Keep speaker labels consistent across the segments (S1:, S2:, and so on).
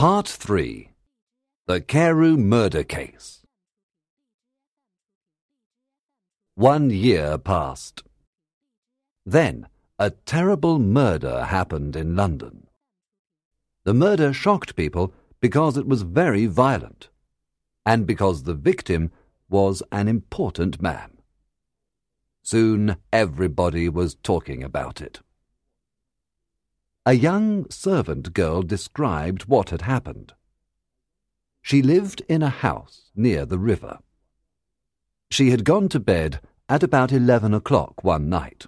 S1: Part 3 The Carew Murder Case. One year passed. Then a terrible murder happened in London. The murder shocked people because it was very violent, and because the victim was an important man. Soon everybody was talking about it. A young servant girl described what had happened. She lived in a house near the river. She had gone to bed at about eleven o'clock one night.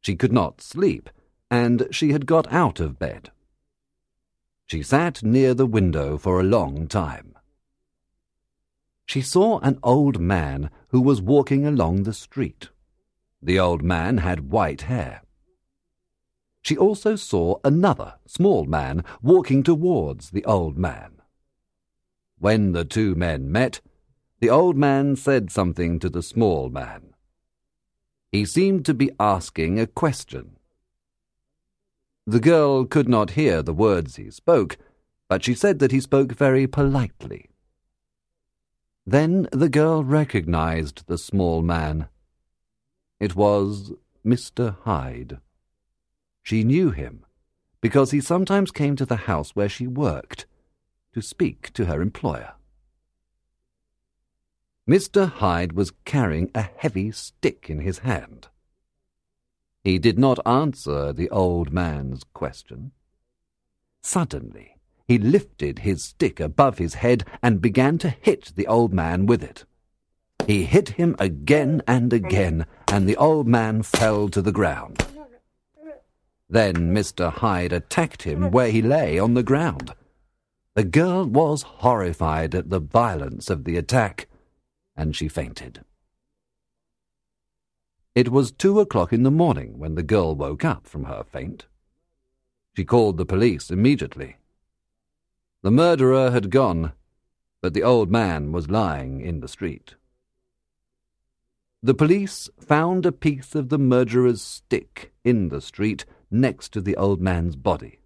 S1: She could not sleep, and she had got out of bed. She sat near the window for a long time. She saw an old man who was walking along the street. The old man had white hair. She also saw another small man walking towards the old man. When the two men met, the old man said something to the small man. He seemed to be asking a question. The girl could not hear the words he spoke, but she said that he spoke very politely. Then the girl recognized the small man. It was Mr. Hyde. She knew him because he sometimes came to the house where she worked to speak to her employer. Mr. Hyde was carrying a heavy stick in his hand. He did not answer the old man's question. Suddenly, he lifted his stick above his head and began to hit the old man with it. He hit him again and again, and the old man fell to the ground. Then Mr. Hyde attacked him where he lay on the ground. The girl was horrified at the violence of the attack, and she fainted. It was two o'clock in the morning when the girl woke up from her faint. She called the police immediately. The murderer had gone, but the old man was lying in the street. The police found a piece of the murderer's stick in the street next to the old man's body.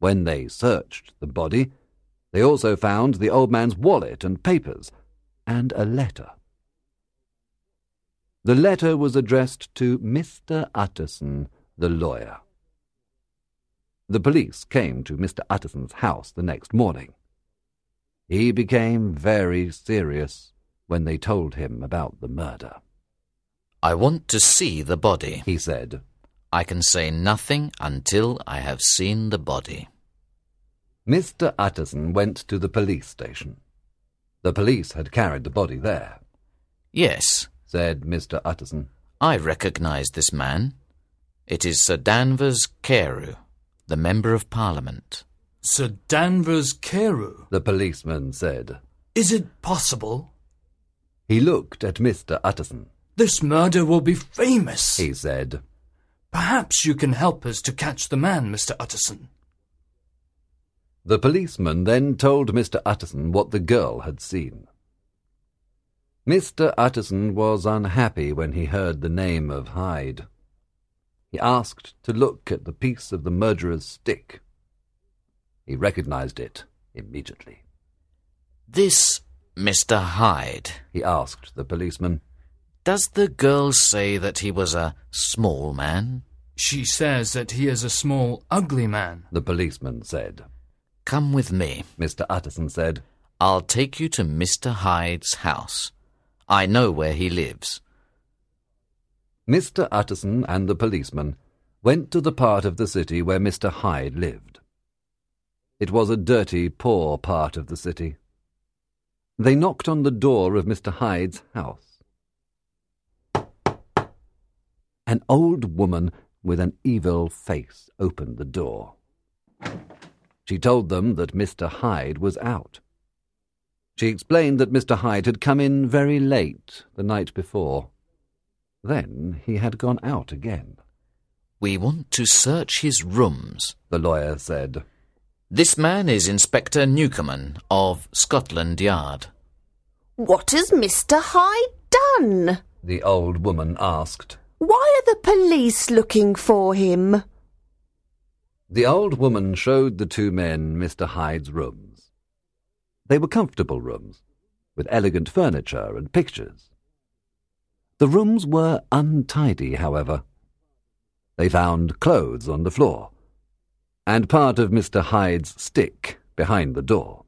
S1: When they searched the body, they also found the old man's wallet and papers, and a letter. The letter was addressed to Mr. Utterson, the lawyer. The police came to Mr. Utterson's house the next morning. He became very serious when they told him about the murder.
S2: I want to see the body,
S1: he said.
S2: I can say nothing until I have seen the body.
S1: Mr. Utterson went to the police station. The police had carried the body there.
S2: Yes,
S1: said Mr. Utterson.
S2: I recognize this man. It is Sir Danvers Carew, the Member of Parliament.
S3: Sir Danvers Carew?
S1: The policeman said.
S3: Is it possible?
S1: He looked at Mr. Utterson.
S3: This murder will be famous,
S1: he said.
S3: Perhaps you can help us to catch the man, Mr. Utterson.
S1: The policeman then told Mr. Utterson what the girl had seen. Mr. Utterson was unhappy when he heard the name of Hyde. He asked to look at the piece of the murderer's stick. He recognized it immediately.
S2: This Mr. Hyde?
S1: he asked the policeman.
S2: Does the girl say that he was a small man?
S3: She says that he is a small, ugly man,
S1: the policeman said.
S2: Come with me,
S1: Mr. Utterson said.
S2: I'll take you to Mr. Hyde's house. I know where he lives.
S1: Mr. Utterson and the policeman went to the part of the city where Mr. Hyde lived. It was a dirty, poor part of the city. They knocked on the door of Mr. Hyde's house. An old woman with an evil face opened the door. She told them that Mr. Hyde was out. She explained that Mr. Hyde had come in very late the night before. Then he had gone out again.
S2: We want to search his rooms,
S1: the lawyer said.
S2: This man is Inspector Newcomen of Scotland Yard.
S4: What has Mr. Hyde done?
S1: The old woman asked.
S4: Why are the police looking for him?
S1: The old woman showed the two men Mr. Hyde's rooms. They were comfortable rooms, with elegant furniture and pictures. The rooms were untidy, however. They found clothes on the floor, and part of Mr. Hyde's stick behind the door.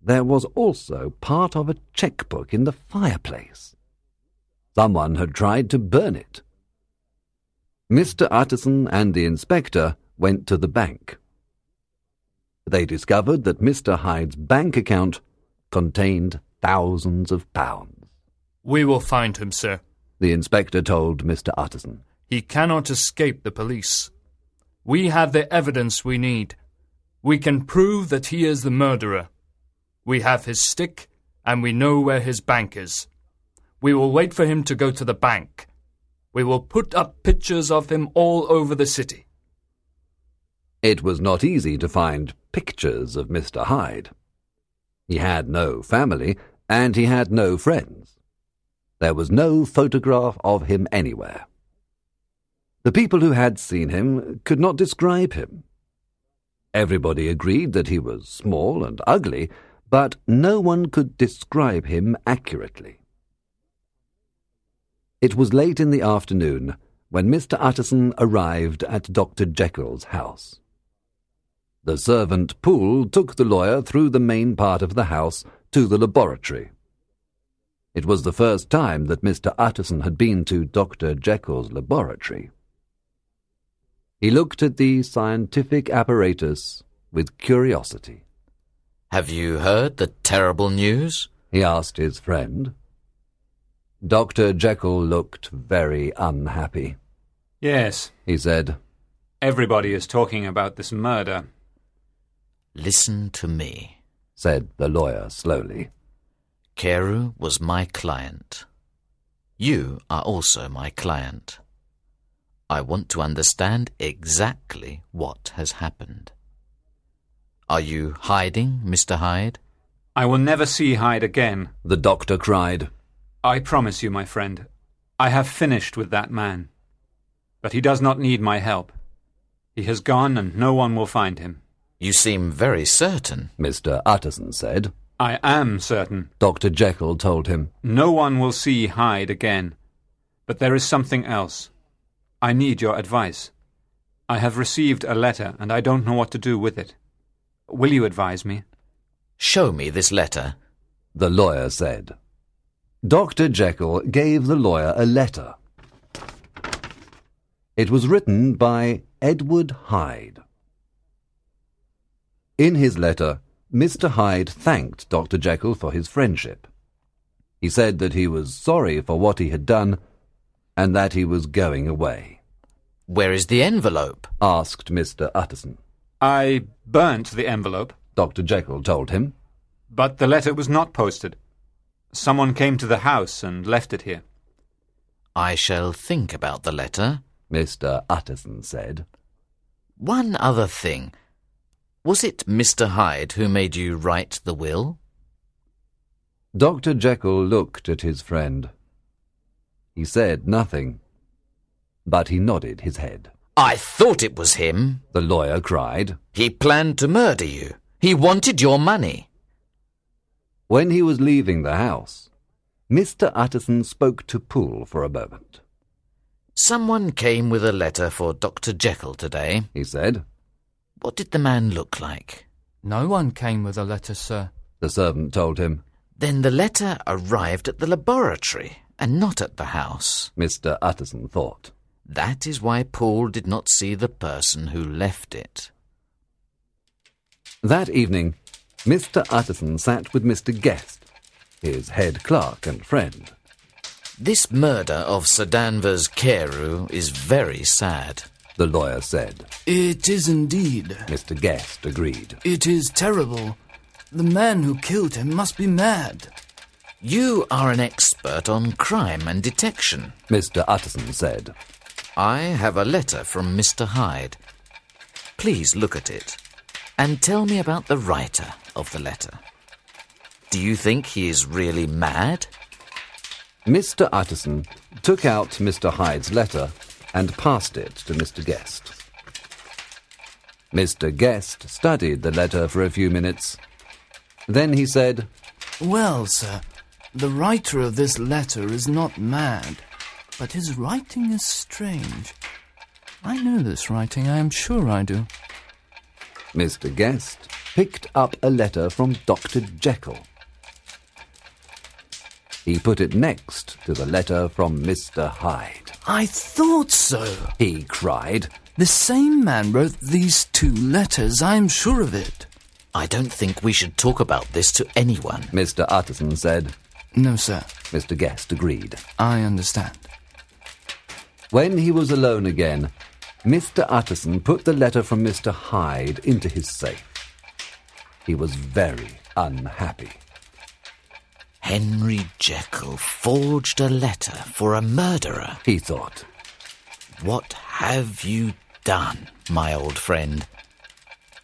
S1: There was also part of a checkbook in the fireplace. Someone had tried to burn it. Mr. Utterson and the inspector went to the bank. They discovered that Mr. Hyde's bank account contained thousands of pounds.
S3: We will find him, sir.
S1: The inspector told Mr. Utterson.
S3: He cannot escape the police. We have the evidence we need. We can prove that he is the murderer. We have his stick, and we know where his bank is. We will wait for him to go to the bank. We will put up pictures of him all over the city.
S1: It was not easy to find pictures of Mr. Hyde. He had no family, and he had no friends. There was no photograph of him anywhere. The people who had seen him could not describe him. Everybody agreed that he was small and ugly, but no one could describe him accurately. It was late in the afternoon when Mr. Utterson arrived at Dr. Jekyll's house. The servant Poole took the lawyer through the main part of the house to the laboratory. It was the first time that Mr. Utterson had been to Dr. Jekyll's laboratory. He looked at the scientific apparatus with curiosity.
S2: Have you heard the terrible news?
S1: He asked his friend. Dr. Jekyll looked very unhappy.
S5: Yes,
S1: He said,
S5: everybody is talking about this murder.
S2: Listen to me.
S1: said the lawyer slowly.
S2: Carew was my client. You are also my client. I want to understand exactly what has happened. Are you hiding, Mr. Hyde?
S5: I will never see Hyde again.
S1: The doctor cried.
S5: I promise you, my friend. I have finished with that man. But he does not need my help. He has gone and no one will find him.
S2: You seem very certain.
S1: Mr. Utterson said.
S5: I am certain.
S1: Dr. Jekyll told him.
S5: No one will see Hyde again. But there is something else. I need your advice. I have received a letter and I don't know what to do with it. Will you advise me?
S2: Show me this letter.
S1: The lawyer said. Dr. Jekyll gave the lawyer a letter. It was written by Edward Hyde. In his letter, Mr. Hyde thanked Dr. Jekyll for his friendship. He said that he was sorry for what he had done and that he was going away.
S2: Where is the envelope?
S1: Asked Mr. Utterson.
S5: I burnt the envelope,
S1: Dr. Jekyll told him.
S5: but the letter was not posted. Someone came to the house and left it here.
S2: I shall think about the letter.
S1: Mr. Utterson said.
S2: One other thing. Was it Mr. Hyde who made you write the will?
S1: Dr. Jekyll looked at his friend. He said nothing, but he nodded his head.
S2: I thought it was him.
S1: The lawyer cried.
S2: He planned to murder you. He wanted your money.
S1: When he was leaving the house, Mr. Utterson spoke to Poole for a moment.
S2: Someone came with a letter for Dr. Jekyll today.
S1: He said.
S2: What did the man look like?
S3: No one came with a letter, sir.
S1: The servant told him.
S2: Then the letter arrived at the laboratory and not at the house.
S1: Mr. Utterson thought.
S2: That is why Poole did not see the person who left it.
S1: That evening, Mr. Utterson sat with Mr. Guest, his head clerk and friend.
S2: This murder of Sir Danvers Carew is very sad.
S1: The lawyer said.
S3: It is indeed.
S1: Mr. Guest agreed.
S3: It is terrible. The man who killed him must be mad.
S2: You are an expert on crime and detection.
S1: Mr. Utterson said.
S2: I have a letter from Mr. Hyde. Please look at it and tell me about the writer of the letter. Do you think he is really mad?
S1: Mr. Utterson took out Mr. Hyde's letter and passed it to Mr. Guest. Mr. Guest studied the letter for a few minutes. Then he said,
S3: Well, sir, the writer of this letter is not mad, but his writing is strange. I know this writing, I am sure I do.
S1: Mr. Guest picked up a letter from Dr. Jekyll. He put it next to the letter from Mr. Hyde.
S3: I thought so.
S1: He cried,
S3: The same man wrote these two letters, I am sure of it.
S2: I don't think we should talk about this to anyone.
S1: Mr. Utterson said.
S3: No, sir,
S1: Mr. Guest agreed.
S3: I understand.
S1: When he was alone again, Mr. Utterson put the letter from Mr. Hyde into his safe. He was very unhappy.
S2: Henry Jekyll forged a letter for a murderer.
S1: He thought,
S2: What have you done, my old friend?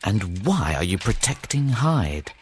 S2: And why are you protecting Hyde?